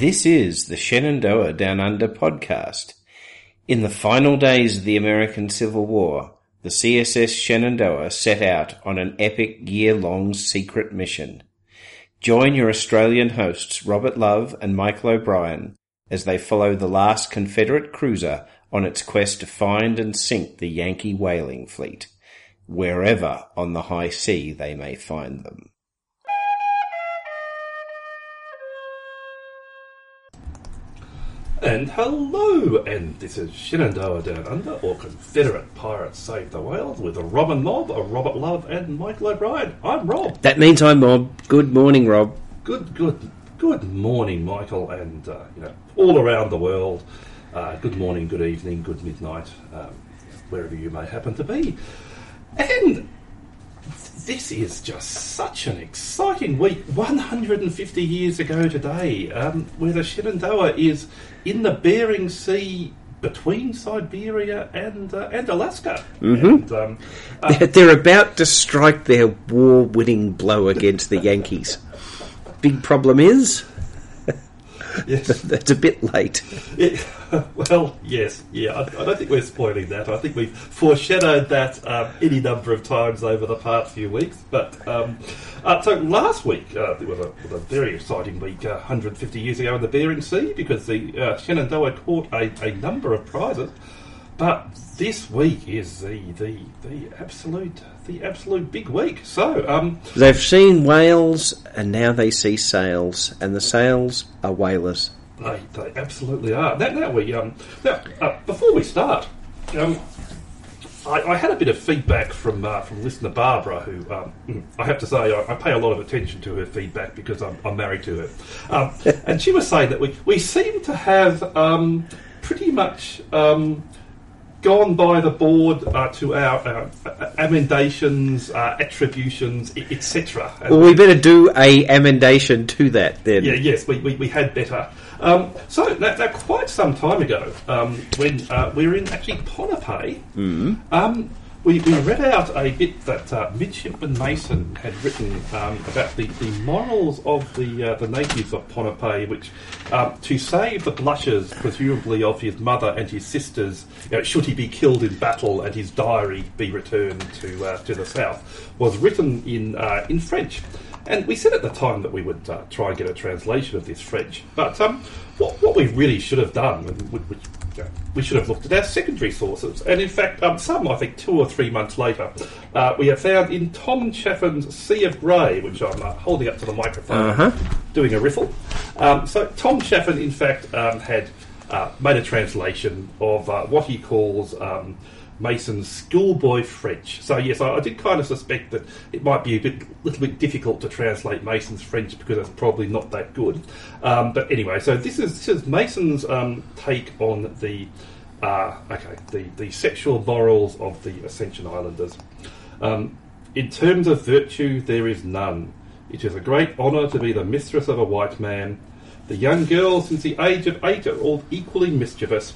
This is the Shenandoah Down Under podcast. In the final days of the American Civil War, the CSS Shenandoah set out on an epic year-long secret mission. Join your Australian hosts Robert Love and Michael O'Brien as they follow the last Confederate cruiser on its quest to find and sink the Yankee whaling fleet, wherever on the high sea they may find them. And hello, and this is Shenandoah Down Under, or Confederate Pirates Save the Whales, with a Robin Mob, a Robert Love, and Michael O'Brien. I'm Rob. That means I'm Bob. Good morning, Rob. Good, good, good morning, Michael, and uh, you know, all around the world. Uh, good morning, good evening, good midnight, um, wherever you may happen to be. And this is just such an exciting week. 150 years ago today, um, where the Shenandoah is in the Bering Sea between Siberia and uh, and Alaska. Mm-hmm. And, um, uh, They're, they're about to strike their war-winning blow against the Yankees. Big problem is yes. that's a bit late. It, well, yes, yeah. I, I don't think we're spoiling that. I think we've foreshadowed that um, any number of times over the past few weeks. But um, uh, so last week uh, was a, was a very exciting week, uh, 150 years ago in the Bering Sea, because the uh, Shenandoah caught a, a number of prizes. But this week is the, the the absolute the absolute big week. So um, They've seen whales and now they see sails, and the sails are whalers. They, they absolutely are. Now, now we um, now uh, before we start, um, I, I had a bit of feedback from uh, from listener Barbara, who um, I have to say I, I pay a lot of attention to her feedback because I'm, I'm married to her, um, and she was saying that we we seem to have um, pretty much. Um, Gone by the board uh, to our uh, amendations, uh, attributions, etc. Well, we better do a amendation to that then. yeah, yes, we, we, we had better. Um, so, now, now, quite some time ago, um, when uh, we were in actually Ponape, um, we, we read out a bit that uh, Midshipman Mason had written um, about the, the morals of the uh, the natives of Ponape, which um, to save the blushes, presumably of his mother and his sisters, you know, should he be killed in battle and his diary be returned to uh, to the south, was written in uh, in French. And we said at the time that we would uh, try and get a translation of this French. But um, what, what we really should have done, we, we, we should have looked at our secondary sources. And in fact, um, some, I think, two or three months later, uh, we have found in Tom Chaffin's Sea of Grey, which I'm uh, holding up to the microphone, Uh-huh. doing a riffle. Um, so Tom Chaffin, in fact, um, had uh, made a translation of uh, what he calls um, Mason's schoolboy French. So yes, I, I did kind of suspect that it might be a bit, little bit difficult to translate Mason's French because it's probably not that good. Um, but anyway, so this is this is Mason's um, take on the uh, okay the the sexual morals of the Ascension Islanders. Um, in terms of virtue, there is none. It is a great honour to be the mistress of a white man. The young girls since the age of eight are all equally mischievous.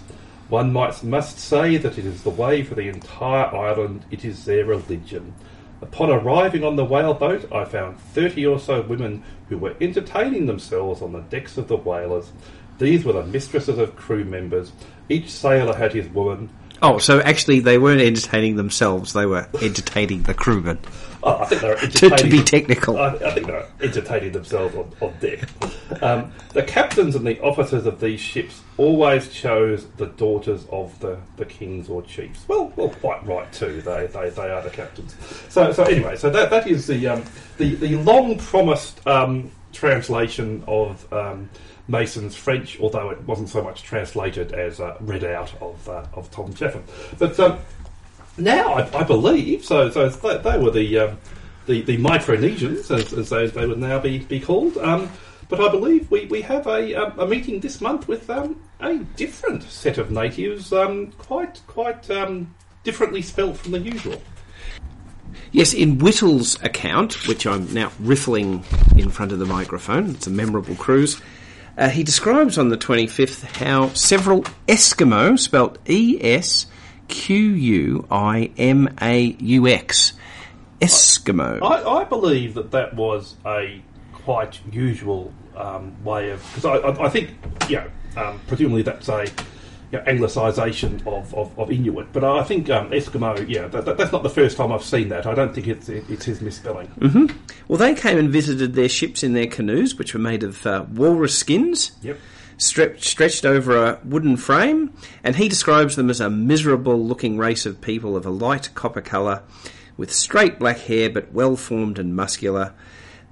One might must say that it is the way for the entire island. It is their religion. Upon arriving on the whaleboat, I found thirty or so women who were entertaining themselves on the decks of the whalers. These were the mistresses of crew members. Each sailor had his woman. Oh, so actually they weren't entertaining themselves, they were entertaining the crewmen. Oh, I think they were To, entertaining. to be technical. I, I think they're entertaining themselves on, on deck. Um, the captains and the officers of these ships always chose the daughters of the, the kings or chiefs. Well, well, quite right too. They, they, they are the captains. So, so anyway, so that, that is the um, the, the long promised um, translation of um, Mason's French, although it wasn't so much translated as uh, read out of uh, of Tom Chaffin. But um, now I, I believe so. So they, were the um, the, the Micronesians, as, as they, they would now be, be called. Um, but I believe we, we have a, um, a meeting this month with um, a different set of natives, um, quite quite differently spelt from the usual. Yes, in Whittle's account, which I'm now riffling in front of the microphone, it's a memorable cruise. Uh, he describes on the 25th how several Eskimo, spelt E S Q U I M A U X, Eskimo. I, I believe that that was a quite usual um, way of because I, I, I think you know um, presumably that's a you know, anglicisation of, of, of Inuit, but I think um, Eskimo. Yeah, that, that, that's not the first time I've seen that. I don't think it's it, it's his misspelling. Well, they came and visited their ships in their canoes, which were made of uh, walrus skins. Yep. stre- stretched over a wooden frame, and he describes them as a miserable looking race of people of a light copper colour, with straight black hair but well formed and muscular.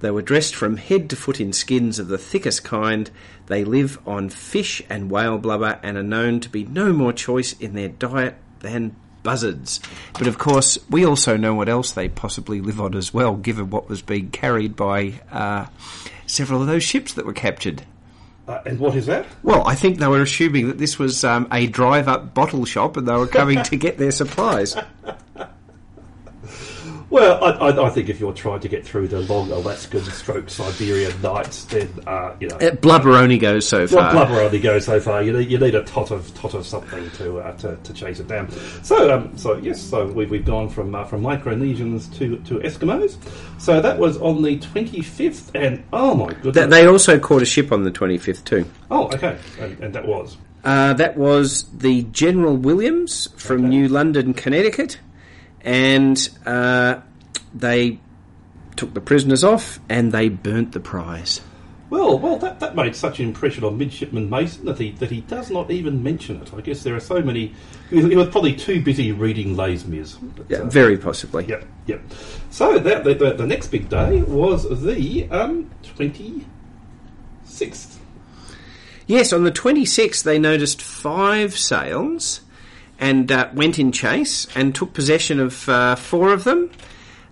They were dressed from head to foot in skins of the thickest kind. They live on fish and whale blubber and are known to be no more choice in their diet than buzzards. But of course, we also know what else they possibly live on as well, given what was being carried by uh, several of those ships that were captured. Uh, and what is that? Well, I think they were assuming that this was um, a drive-up bottle shop, and they were coming to get their supplies. Well, I, I, I think if you're trying to get through the long Alaskan stroke Siberian nights, then uh, you know. Uh, blubber only goes so Well, far. blubber only goes so far. You need, you need a tot of tot of something to uh, to, to chase it down. So um, so yes, so we, we've gone from uh, from Micronesians to, to Eskimos. So that was on the twenty fifth, and oh my goodness! Th- They also caught a ship on the 25th too. oh, okay, and, and that was Uh, that was the General Williams from Okay. New London, Connecticut, and uh, they took the prisoners off and they burnt the prize. well, well. That, that made such an impression on Midshipman Mason that he that he does not even mention it. I guess there are so many. He was, probably too busy reading Les Mis. But, Yeah, uh, very possibly. Yep, yep. So that the, the, the next big day was the um twenty sixth. Yes, on the 26th, they noticed five sails and uh, went in chase and took possession of uh, four of them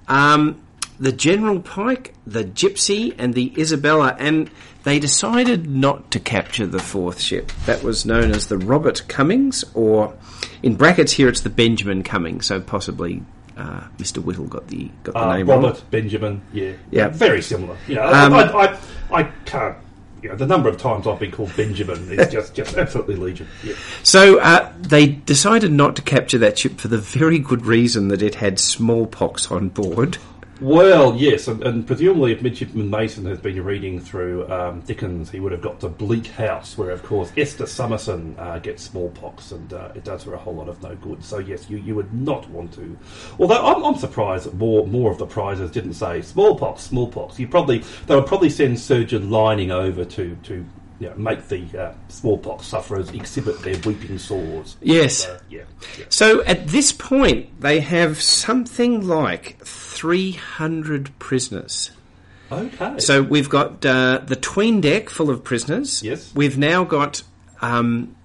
um, the General Pike, the Gypsy, and the Isabella. And they decided not to capture the fourth ship. That was known as the Robert Cummings, or in brackets here it's the Benjamin Cummings, so possibly. Uh, Mr. Whittle got the got the Uh, name wrong. Robert Benjamin, yeah, Yeah. very similar. Know, Um, I, I, I, I can't. You know, the number of times I've been called Benjamin is just just absolutely legion. Yeah. So uh, they decided not to capture that ship for the very good reason that it had smallpox on board. Well, yes, and, and presumably if Midshipman Mason has been reading through um, Dickens, he would have got to Bleak House, where of course Esther Summerson uh, gets smallpox, and uh, it does her a whole lot of no good. So yes, you, you would not want to. Although I'm, I'm surprised that more more of the prizes didn't say smallpox, smallpox. You probably they would probably send surgeon Lining over to to. You know, make the uh, smallpox sufferers exhibit their weeping sores. Yes. So, yeah, yeah. So at this point, they have something like 300 prisoners. Okay. So we've got uh, the tween deck full of prisoners. Yes. We've now got um,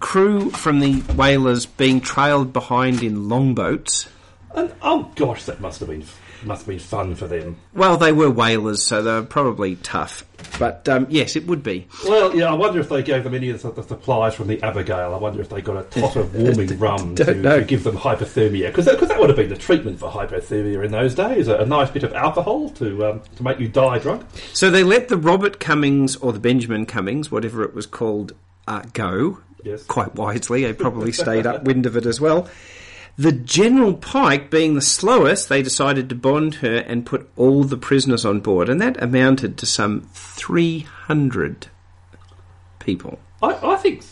crew from the whalers being trailed behind in longboats. and, oh gosh, that must have been must have been fun for them. Well, they were whalers, so they were probably tough. But um, yes, it would be. Well, yeah, I wonder if they gave them any of the, the supplies from the Abigail. I wonder if they got a tot of warming rum to, to give them hypothermia. Because that, that would have been the treatment for hypothermia in those days a, a nice bit of alcohol to um, to make you die drunk. So they let the Robert Cummings or the Benjamin Cummings, whatever it was called, uh, go. Yes. Quite wisely. They probably stayed upwind of it as well. The General Pike, being the slowest, they decided to bond her and put all the prisoners on board, and that amounted to some 300 people. I, I think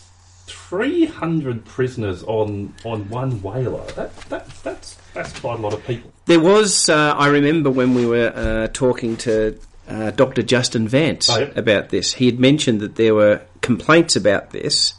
300 prisoners on, on one whaler, that, that, that's, that's quite a lot of people. There was, uh, I remember when we were uh, talking to uh, Dr. Justin Vance Oh, yeah. about this, he had mentioned that there were complaints about this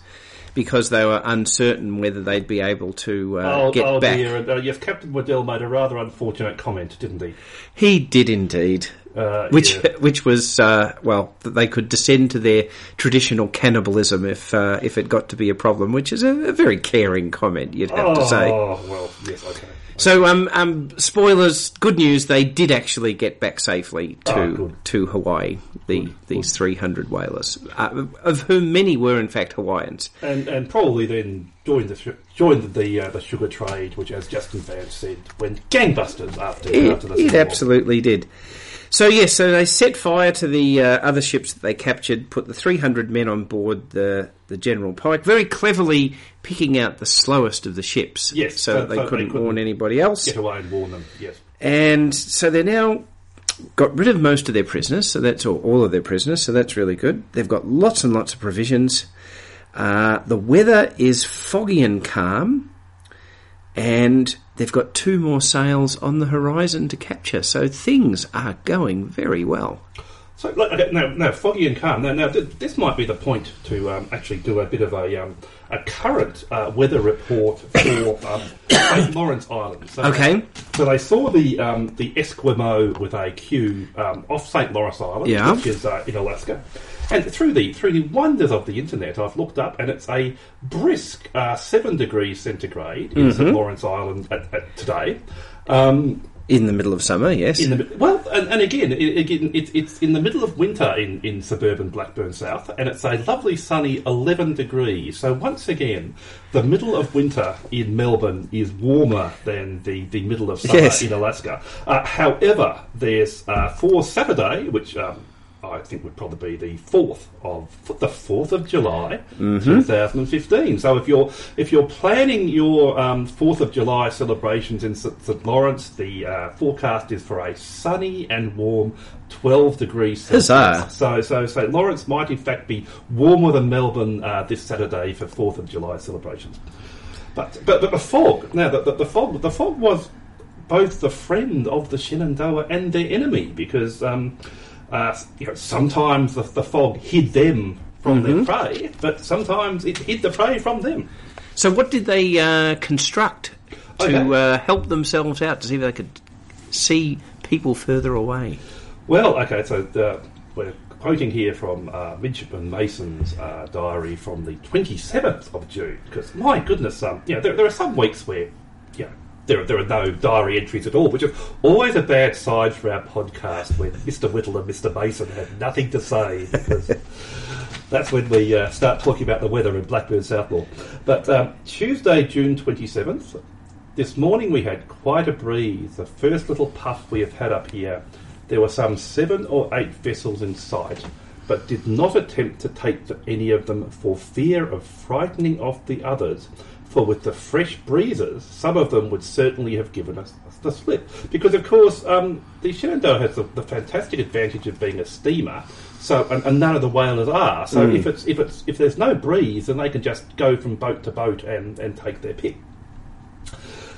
because they were uncertain whether they'd be able to uh, oh, get oh back. dear. Uh, yes, Captain Waddell made a rather unfortunate comment, didn't he? He did indeed. Uh, Which, yeah. which was uh, well, that they could descend to their traditional cannibalism if uh, if it got to be a problem, which is a, a very caring comment, you'd have to say. Oh, well, yes, okay. So, um, um, spoilers. Good news: they did actually get back safely to Oh, to Hawaii. The these three hundred whalers, uh, of whom many were in fact Hawaiians. and and probably then joined the joined the uh, the sugar trade, which, as Justin Vance said, went gangbusters after It, after the it War. absolutely did. So yes, so they set fire to the uh, other ships that they captured, put the three hundred men on board the the General Pike, very cleverly picking out the slowest of the ships, Yes, so so- that they so couldn't couldn't warn anybody else. Get away and warn them. Yes. And so they're now got rid of most of their prisoners, so that's all, all of their prisoners, so that's really good. They've got lots and lots of provisions. Uh, the weather is foggy and calm, and they've got two more sails on the horizon to capture, so things are going very well. So, look, okay, now, now, foggy and calm. Now, now, th- this might be the point to um, actually do a bit of a um, a current uh, weather report for um, St Lawrence Island. So, Okay. So they saw the um, the Esquimau with a Q um, off St Lawrence Island, Yeah. which is uh, in Alaska. And through the through the wonders of the internet, I've looked up, and it's a brisk uh, seven degrees centigrade in Mm-hmm. St Lawrence Island at, at today. Um, In the middle of summer, yes. in the well, and, and again, it, again, it's it's in the middle of winter in, in suburban Blackburn South, and it's a lovely sunny eleven degrees. So once again, the middle of winter in Melbourne is warmer than the, the middle of summer Yes. in Alaska. Uh, however, there's uh, for Saturday, which. Um, I think would probably be the fourth of the fourth of July, two thousand and fifteen. So if you're if you're planning your um, Fourth of July celebrations in St, St Lawrence, the uh, forecast is for a sunny and warm twelve degrees Celsius. So so St Lawrence might in fact be warmer than Melbourne uh, this Saturday for Fourth of July celebrations. But but, but the fog now the, the, the fog the fog was both the friend of the Shenandoah and their enemy because um, uh, you know sometimes the, the fog hid them from their prey, but sometimes it hid the prey from them. So, what did they uh, construct to Okay. uh, help themselves out to see if they could see people further away? Well, okay, so the, we're quoting here from uh, Midshipman Mason's uh, diary from the 27th of June, because my goodness, um, you know, there, there are some weeks where, there, there are no diary entries at all, which is always a bad sign for our podcast when Mr. Whittle and Mr. Mason have nothing to say, because that's when we uh, start talking about the weather in Blackburn Southmore. But um, Tuesday, June 27th, this morning we had quite a breeze. The first little puff we have had up here. There were some seven or eight vessels in sight, but did not attempt to take any of them for fear of frightening off the others. For with the fresh breezes, some of them would certainly have given us the slip. Because, of course, um, the Shenandoah has the, the fantastic advantage of being a steamer, so and, and none of the whalers are. So if it's if it's if there's no breeze, then they can just go from boat to boat and, and take their pick.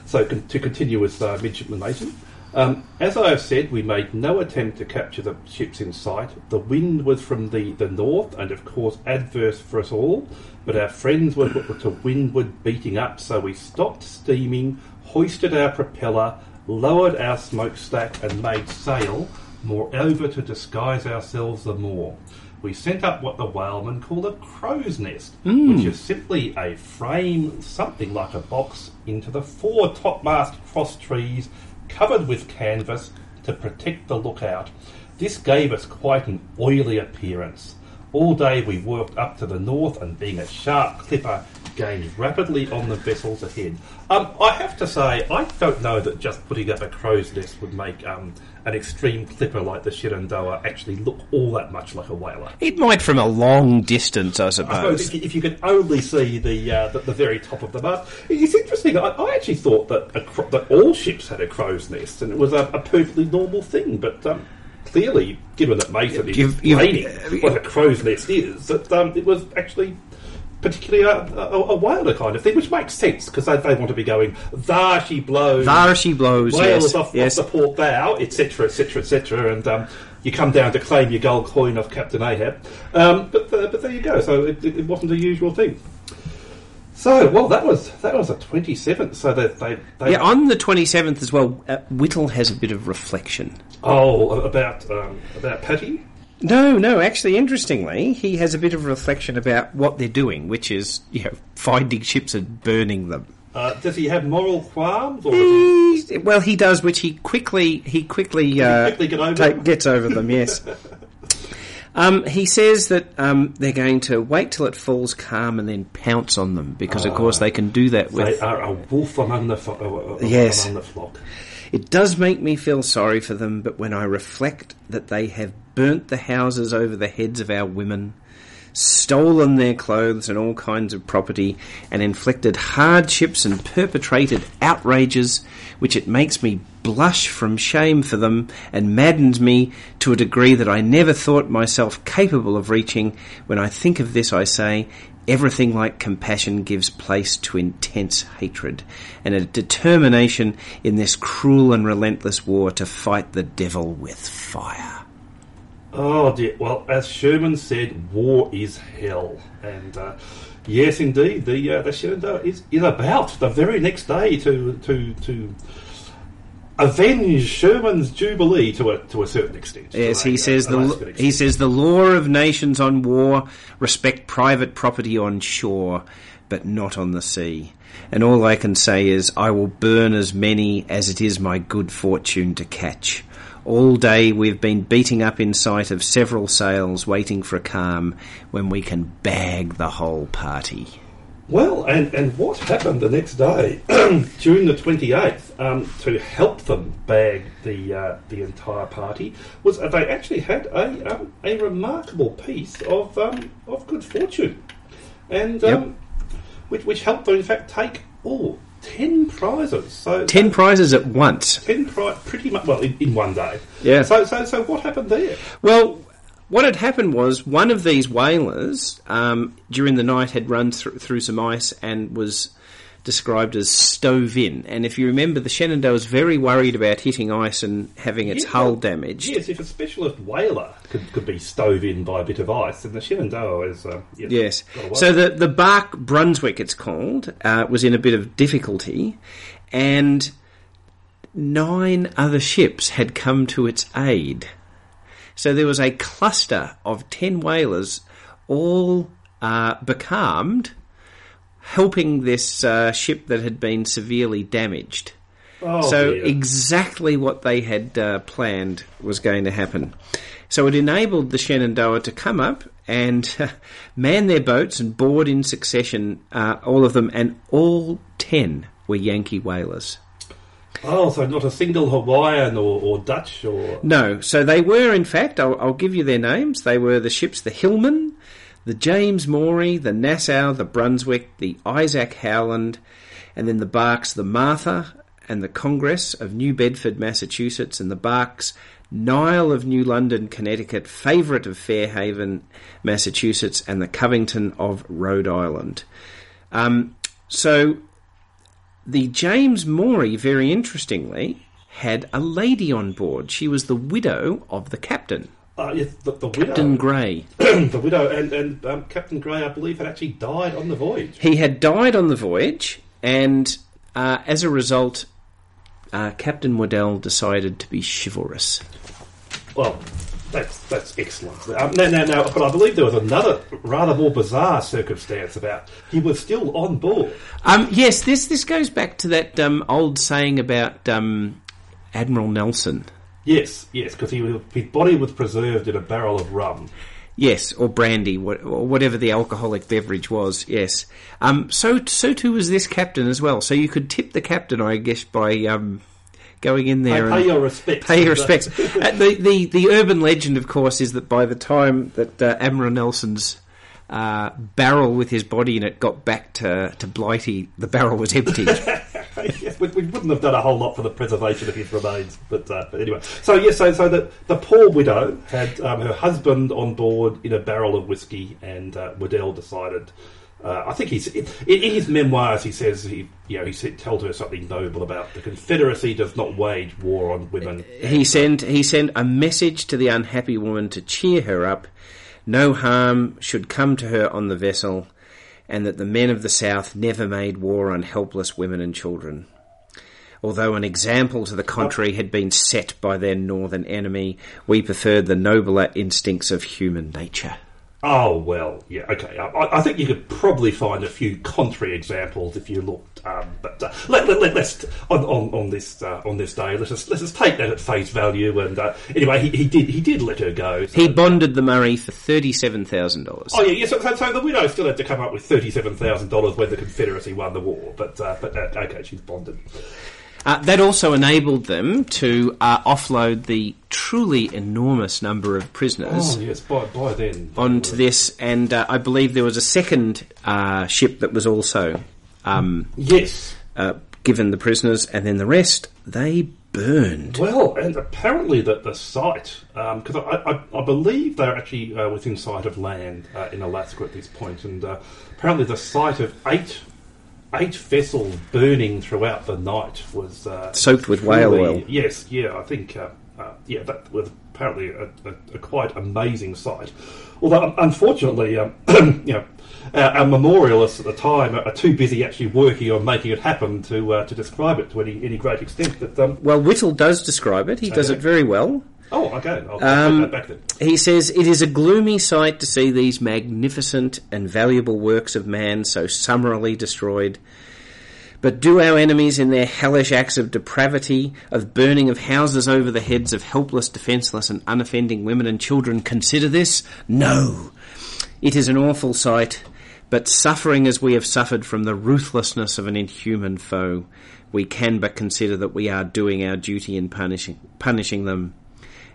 So con- to continue with uh, Midshipman Mason, um, as I have said, we made no attempt to capture the ships in sight. The wind was from the, the north, and of course adverse for us all. But our friends were, to windward beating up, so we stopped steaming, hoisted our propeller, lowered our smokestack, and made sail. Moreover, to disguise ourselves the more. We sent up what the whalemen call a crow's nest, which is simply a frame, something like a box, into the four topmast cross trees covered with canvas to protect the lookout. This gave us quite an oily appearance. All day we worked up to the north and being a sharp clipper gained rapidly on the vessels ahead. Um, I have to say, I don't know that just putting up a crow's nest would make um, an extreme clipper like the Shenandoah actually look all that much like a whaler. It might from a long distance, I I suppose suppose. if you, if you could only see the, uh, the the very top of the mast, it's interesting. I, I actually thought that cro- that all ships had a crow's nest, and it was a, a perfectly normal thing. But um, clearly, given that Mason is You've- you've- explaining what a crow's nest is, that um, it was actually particularly a, a, a whaler kind of thing, which makes sense because they, they want to be going there she blows, There she blows, whales yes, off, yes. off the port bow, etc., etc., etc., and um, you come down to claim your gold coin of Captain Ahab. Um, but uh, but there you go. So it, it, wasn't a usual thing. So well, that was that was a twenty seventh. So that they, they Yeah, on the 27th as well, uh, Whittle has a bit of reflection. oh about um, about Patty. No, no, actually, interestingly, he has a bit of reflection about what they're doing, which is, you know, finding ships and burning them. Uh, does he have moral qualms, or is he, well, he does, which he quickly he quickly, uh, quickly get over ta- them? gets over them. Yes. Um, he says that um, they're going to wait till it falls calm and then pounce on them because, of course, they can do that with. they are a wolf among the fo- uh, uh, Yes. among the flock? It does make me feel sorry for them, but when I reflect that they have burnt the houses over the heads of our women, stolen their clothes and all kinds of property, and inflicted hardships and perpetrated outrages which it makes me blush from shame for them and maddens me to a degree that I never thought myself capable of reaching. When I think of this, I say, Everything like compassion gives place to intense hatred and a determination in this cruel and relentless war to fight the devil with fire. Oh dear. Well, as Sherman said, war is hell, and uh, yes, indeed, the uh, the Shenandoah is, is about the very next day to to to avenge Sherman's jubilee to a to a certain extent. Yes, a- he says a the he says the law of nations on war respect private property on shore, but not on the sea. And all I can say is I will burn as many as it is my good fortune to catch. All day we've been beating up in sight of several sails, waiting for a calm when we can bag the whole party. Well, and, and what happened the next day, June the 28th, um, to help them bag the uh, the entire party, was that they actually had a um, a remarkable piece of um, of good fortune, and um, Yep. which which helped them in fact take all ten prizes. So Ten prizes at once. ten pri- pretty much well in, in one day. Yeah. So so so what happened there? Well, what had happened was one of these whalers um, during the night had run thr- through some ice and was described as stove in. And if you remember, the Shenandoah was very worried about hitting ice and having its hull damaged. Yes, if a specialist whaler could, could be stove in by a bit of ice, then the Shenandoah is uh, yes. Yes. So the the bark Brunswick, it's called, uh, was in a bit of difficulty, and nine other ships had come to its aid. So there was a cluster of ten whalers, all uh, becalmed, helping this uh, ship that had been severely damaged. Oh, so dear. exactly what they had uh, planned was going to happen. So it enabled the Shenandoah to come up and uh, man their boats and board in succession, uh, all of them, and all ten were Yankee whalers. Oh, so not a single Hawaiian or, or Dutch or. No, so they were, in fact, I'll, I'll give you their names. They were the ships the Hillman, the James Maury, the Nassau, the Brunswick, the Isaac Howland, and then the barks the Martha and the Congress of New Bedford, Massachusetts, and the barks Nile of New London, Connecticut, Favourite of Fairhaven, Massachusetts, and the Covington of Rhode Island. Um, so the James Maury, very interestingly, had a lady on board. She was the widow of the captain, Uh, yes, the, the widow. Captain Grey. the widow and, and um, Captain Grey, I believe, had actually died on the voyage. He had died on the voyage, and uh, as a result, uh, Captain Waddell decided to be chivalrous. Well, that's that's excellent. Um, now, now, now, but I believe there was another rather more bizarre circumstance about he was still on board. Um, yes, this this goes back to that um, old saying about um, Admiral Nelson. Yes, yes, because he his body was preserved in a barrel of rum. Yes, or brandy, or whatever the alcoholic beverage was. Yes. Um, so so too was this captain as well. So you could tip the captain, I guess, by um, going in there pay and your respects. pay your respects. uh, the, the the urban legend, of course, is that by the time that uh, Admiral Nelson's uh, barrel with his body in it got back to to Blighty, the barrel was empty. yes, we, we wouldn't have done a whole lot for the preservation of his remains, but, uh, but anyway. So yes, so, so the, the poor widow had um, her husband on board in a barrel of whiskey, and uh, Waddell decided. Uh, I think he's in, in his memoirs. He says he, you know, he said, told her something noble about the Confederacy does not wage war on women. he sent he sent a message to the unhappy woman to cheer her up. No harm should come to her on the vessel, and that the men of the South never made war on helpless women and children. Although an example to the contrary had been set by their northern enemy, we preferred the nobler instincts of human nature. Oh well, yeah, okay. I, I think you could probably find a few contrary examples if you looked. Um, but uh, let, let, let, let's on, on, on this uh, on this day, let's just let's just take that at face value. And uh, anyway, he, he did he did let her go. so- He bonded the Maury for thirty-seven thousand dollars. Oh yeah, yeah. So, so, so the widow still had to come up with thirty-seven thousand dollars when the Confederacy won the war, but uh, but uh, okay, she's bonded. Uh, that also enabled them to uh, offload the truly enormous number of prisoners Oh yes, by by then. onto this, and uh, I believe there was a second uh, ship that was also um, Yes. uh, given the prisoners, and then the rest they burned. Well, and apparently that the site, because I, I, I believe they're actually uh, within sight of land uh, in Alaska at this point, and uh, apparently the site of eight eight vessels burning throughout the night was uh, Soaked with whale oil. Yes, yeah, I think uh, uh, yeah that was apparently a, a, a quite amazing sight. Although unfortunately, um, you know. Our, our memorialists at the time are, are too busy actually working on making it happen to uh, to describe it to any, any great extent. But um, Well, Whittle does describe it. He does it very well. Oh, okay. I'll, Um, that back then. He says, It is a gloomy sight to see these magnificent and valuable works of man so summarily destroyed. But do our enemies, in their hellish acts of depravity, of burning of houses over the heads of helpless, defenceless, and unoffending women and children, consider this? No! It is an awful sight, but suffering as we have suffered from the ruthlessness of an inhuman foe, we can but consider that we are doing our duty in punishing, punishing them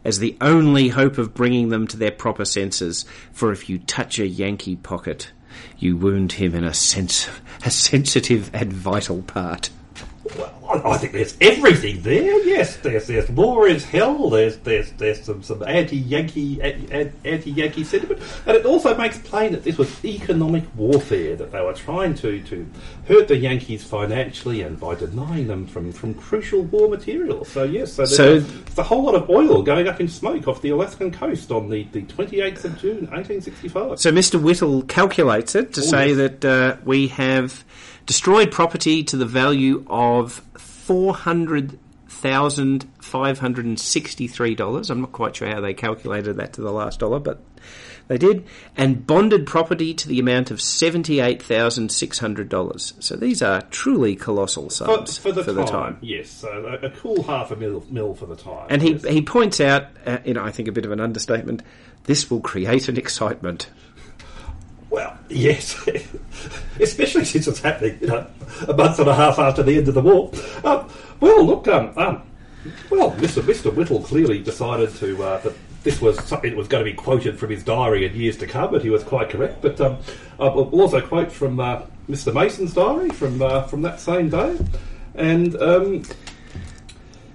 as the only hope of bringing them to their proper senses. For if you touch a Yankee pocket, you wound him in a sense, a sensitive and vital part. Well, I, I think there's everything there. Yes, there's there's war is hell. There's there's there's some some anti-Yankee anti Yankee sentiment, and it also makes plain that this was economic warfare. That they were trying to to hurt the Yankees financially and by denying them from from crucial war materials. So yes, so there's, So- a, there's a whole lot of oil going up in smoke off the Alaskan coast on the the 28th of June, 1865. So Mr. Whittle calculates it to Oh, say yes. that uh, we have destroyed property to the value of four hundred thousand five hundred and sixty-three dollars. I'm not quite sure how they calculated that to the last dollar, but they did, and bonded property to the amount of seventy-eight thousand six hundred dollars. So these are truly colossal For, sums for, the, time, yes. So a, a cool half a mil, mil for the time. And he yes. he points out, uh, you know, I think a bit of an understatement. This will create an excitement. Yes, especially since it's happening, you know, a month and a half after the end of the war. Um, well, look, um, um, well, Mr. Mr. Whittle clearly decided to uh, that this was something that was going to be quoted from his diary in years to come, but he was quite correct. But um, uh, we'll also quote from uh, Mr. Mason's diary from uh, from that same day, and. Um,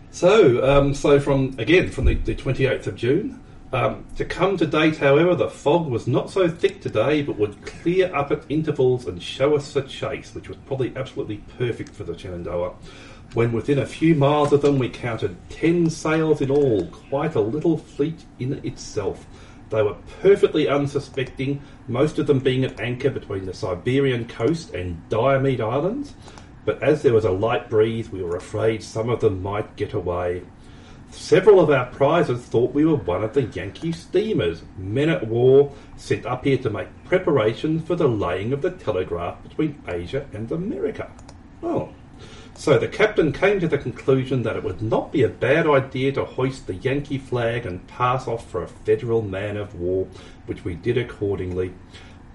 so, um, so from again from the, the 28th of June. Um, to come to date, however, the fog was not so thick today, but would clear up at intervals and show us the chase, which was probably absolutely perfect for the Shenandoah. When within a few miles of them, we counted ten sails in all, quite a little fleet in itself. They were perfectly unsuspecting, most of them being at anchor between the Siberian coast and Diomede Islands. But as there was a light breeze, we were afraid some of them might get away. Several of our prizes thought we were one of the Yankee steamers, men at war, sent up here to make preparations for the laying of the telegraph between Asia and America. Oh. So the captain came to the conclusion that it would not be a bad idea to hoist the Yankee flag and pass off for a federal man of war, which we did accordingly.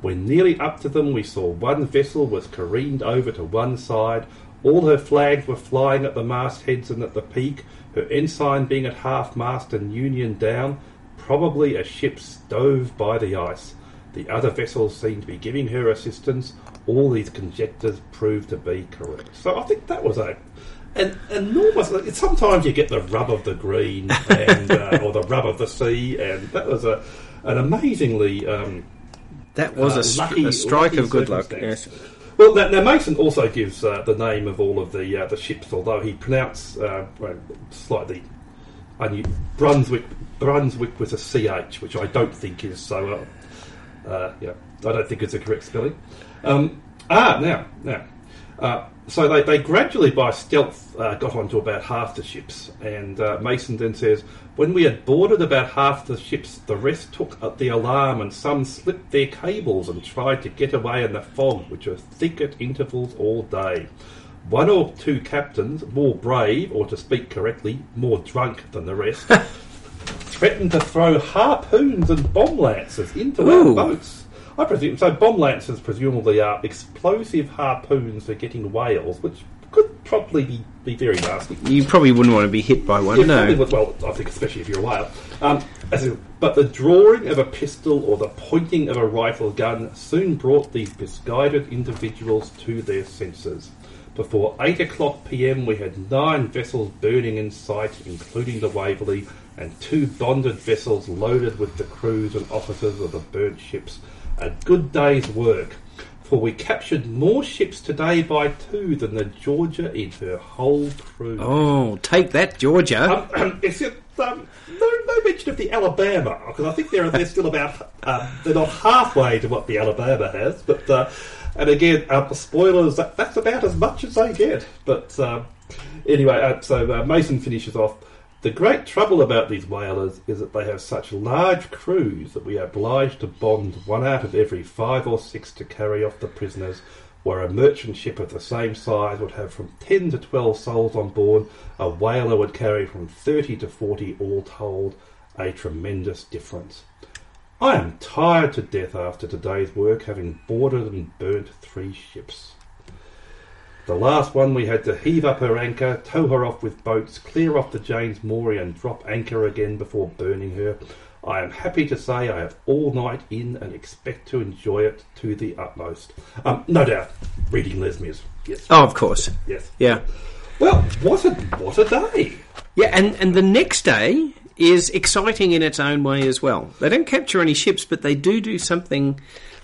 When nearly up to them, we saw one vessel was careened over to one side. All her flags were flying at the mastheads and at the peak, her ensign being at half mast and union down, probably a ship stove by the ice. The other vessels seemed to be giving her assistance. All these conjectures proved to be correct. So I think that was a an enormous. Sometimes you get the rub of the green and uh, or the rub of the sea, and that was a an amazingly um, That was Uh, a, lucky- a strike of good luck. Yes. Well, now, Mason also gives uh, the name of all of the uh, the ships, although he pronounced uh, slightly Brunswick Brunswick with a ch, which I don't think is so. Uh, uh, yeah, I don't think it's a correct spelling. Um, ah, now now. So they, they gradually, by stealth, uh, got onto about half the ships. And uh, Mason then says, when we had boarded about half the ships, the rest took up the alarm, and some slipped their cables and tried to get away in the fog, which was thick at intervals all day. One or two captains, more brave, or to speak correctly, more drunk than the rest, threatened to throw harpoons and bomb lances into Ooh. our boats. I presume so. Bomb lances presumably are explosive harpoons for getting whales, which could probably be, be very nasty. You probably wouldn't want to be hit by one, Yeah, no. would- well, I think especially if you're a whale. Um, but the drawing of a pistol or the pointing of a rifle gun soon brought these misguided individuals to their senses. Before 8 o'clock pm, we had nine vessels burning in sight, including the Waverley, and two bonded vessels loaded with the crews and officers of the burnt ships. A good day's work, for we captured more ships today by two than the Georgia in her whole crew. Oh, take that, Georgia. Um, except um, no, no mention of the Alabama because I think they're they're still about uh, they're not halfway to what the Alabama has. But uh, and again, uh, spoilers that, that's about as much as they get. But um, anyway, uh, so uh, Mason finishes off. The great trouble about these whalers is that they have such large crews that we are obliged to bond one out of every five or six to carry off the prisoners, where a merchant ship of the same size would have from 10 to 12 souls on board, a whaler would carry from 30 to 40 all told, a tremendous difference. I am tired to death after today's work, having boarded and burnt three ships. The last one we had to heave up her anchor, tow her off with boats, clear off the James Maury and drop anchor again before burning her. I am happy to say I have all night in and expect to enjoy it to the utmost. Um, no doubt, reading Les Mis. Yes, Oh, of course. yes. Yeah. Well, what a what a day! Yeah, and, and the next day is exciting in its own way as well. They don't capture any ships, but they do do something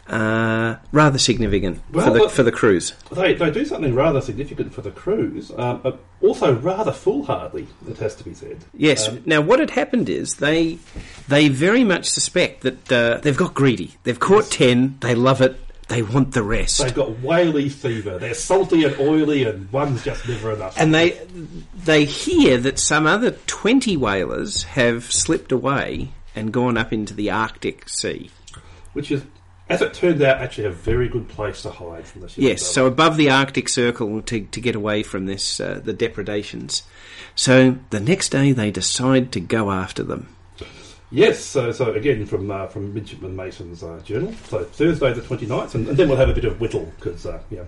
uh, rather significant Well, for the for the cruise. They, they do something rather significant for the cruise, um, but also rather foolhardy. It has to be said. Yes. Um, now, what had happened is they they very much suspect that uh, they've got greedy. They've caught ten. They love it. They want the rest. They've got whaley fever. They're salty and oily, and one's just never enough. and they they hear that some other twenty whalers have slipped away and gone up into the Arctic Sea. which is, as it turned out, actually a very good place to hide from this. Yes, so above the Arctic Circle to, to get away from this uh, the depredations. So the next day they decide to go after them. Yes, so, so again from uh, from Midshipman Mason's uh, journal. So Thursday the 29th, and, and then we'll have a bit of Whittle because uh, yeah.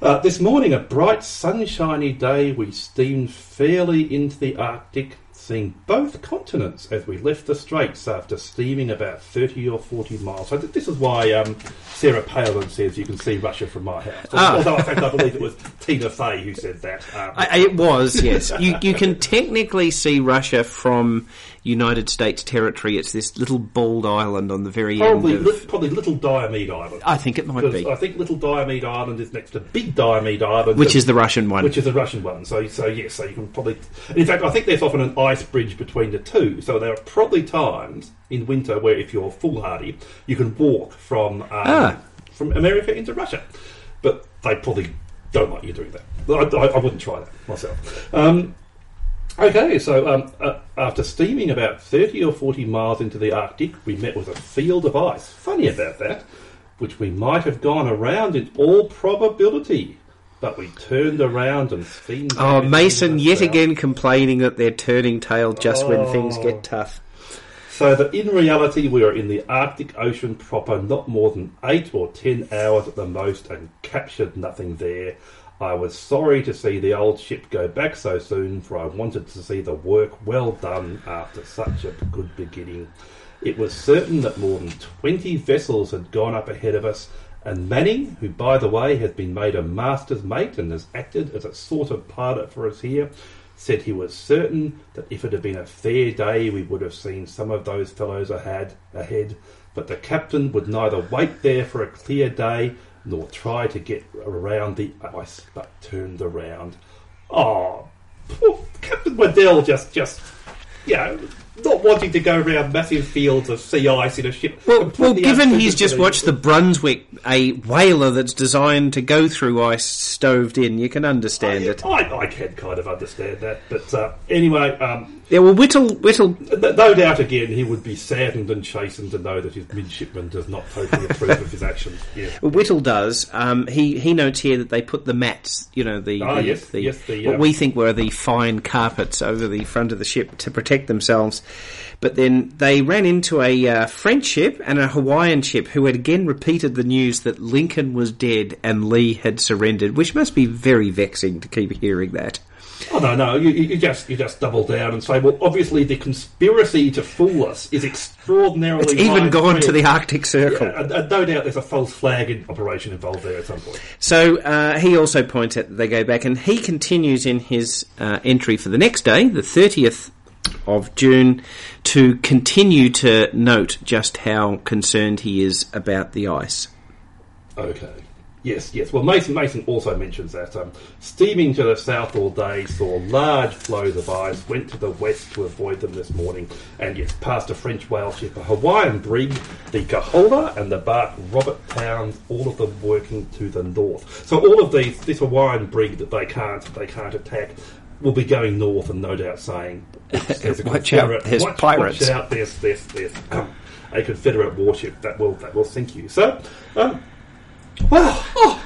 Uh, this morning, a bright, sunshiny day, we steamed fairly into the Arctic, seeing both continents as we left the Straits after steaming about 30 or 40 miles. So th- this is why um, Sarah Palin says you can see Russia from my house. Ah. Although, in fact, I believe it was Tina Fey who said that. Um, I, it was yes. You you can technically see Russia from United States territory. It's this little bald island on the very probably, end of. li- probably Little Diomede Island. I think it might be, I think Little Diomede Island is next to Big Diomede Island, which and- is the Russian one. which is the Russian one. So, so yes, so you can probably. In fact, I think there's often an ice bridge between the two. So there are probably times in winter where, if you're foolhardy, you can walk from um, Ah. from America into Russia. But they probably don't like you doing that. I, I, I wouldn't try that myself. Um, Okay, so um, uh, after steaming about 30 or 40 miles into the Arctic, we met with a field of ice. Funny about that, which we might have gone around in all probability. But we turned around and steamed. oh, Mason yet again complaining that they're turning tail just when things Oh. get tough. So that in reality, we were in the Arctic Ocean proper, not more than eight or ten hours at the most, and captured nothing there. I was sorry to see the old ship go back so soon, for I wanted to see the work well done after such a good beginning. It was certain that more than twenty vessels had gone up ahead of us, and Manning, who by the way has been made a master's mate and has acted as a sort of pilot for us here, said he was certain that if it had been a fair day we would have seen some of those fellows ahead, ahead, but the captain would neither wait there for a clear day nor try to get around the ice, but turned around. Oh, poor Captain Waddell just, just, you know, not wanting to go around massive fields of sea ice in a ship. Well, well, given he's just watched the Brunswick, a whaler that's designed to go through ice stoved in, you can understand it. I, I can kind of understand that, but uh, anyway, um, Yeah, well, Whittle, Whittle, No no doubt, again, he would be saddened and chastened to know that his midshipman does not totally approve of his actions. Yeah. Whittle does. Um, he he notes here that they put the mats, you know, the, Ah, the, yes, the- yes, the, what uh, we think were the fine carpets over the front of the ship to protect themselves. But then they ran into a uh, French ship and a Hawaiian ship who had again repeated the news that Lincoln was dead and Lee had surrendered, which must be very vexing to keep hearing that. Oh no, no! You, you just you just double down and say, well, obviously the conspiracy to fool us is extraordinarily. It's even gone to the Arctic Circle. Yeah, and, and no doubt there's a false flag in operation involved there at some point. So uh, he also points out that they go back, and he continues in his uh, entry for the next day, the 30th of June, to continue to note just how concerned he is about the ice. Okay. Yes, yes. Well, Mason Mason also mentions that um, steaming to the south all day saw large flows of ice, went to the west to avoid them this morning, and yes, passed a French whale ship, a Hawaiian brig, the Kohola, and the bark Robert Towns, all of them working to the north. So all of these, this Hawaiian brig that they can't they can't attack, will be going north and no doubt saying, "Oops, there's a Watch out, Confederate- there's watch, pirates." Watch out, there's there's there's um, a Confederate warship that will that will sink you. So. Um, Wow! Oh,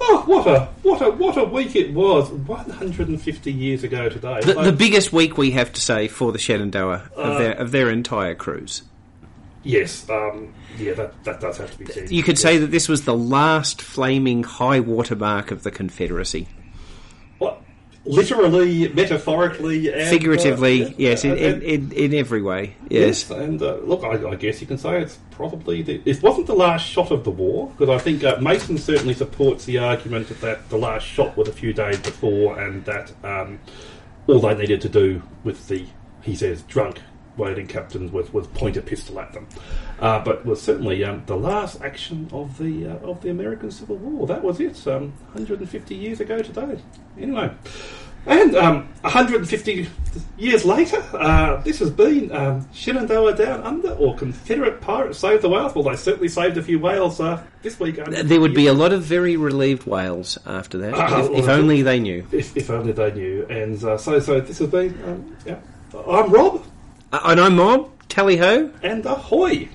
oh, what a what a what a week it was! One hundred and fifty years ago today. The, the biggest week we have to say for the Shenandoah of, their, of their entire cruise. yes, um, yeah, that that does have to be said. You could say that this was the last flaming high water mark of the Confederacy. Literally, metaphorically, and, Figuratively, uh, yes, in, and- in, in, every way, yes. and uh, look, I, I guess you can say it's probably the, it wasn't the last shot of the war because I think uh, Mason certainly supports the argument that the last shot was a few days before, and that um, all they needed to do with the he says drunk waiting captains was, was point a pistol at them, uh, but was certainly um, the last action of the uh, of the American Civil War. That was it, um, 150 years ago today. Anyway. And um, 150 years later, uh, this has been um, Shenandoah Down Under, or Confederate Pirates Saved the Whales. Well, they certainly saved a few whales uh, this week. There would be a lot of very relieved whales after that, Ah, if, well, if only they knew. If, if only they knew. And uh, so, so this has been. Um, yeah. I'm Rob, Uh, and I'm Mob, tally ho. and ahoy!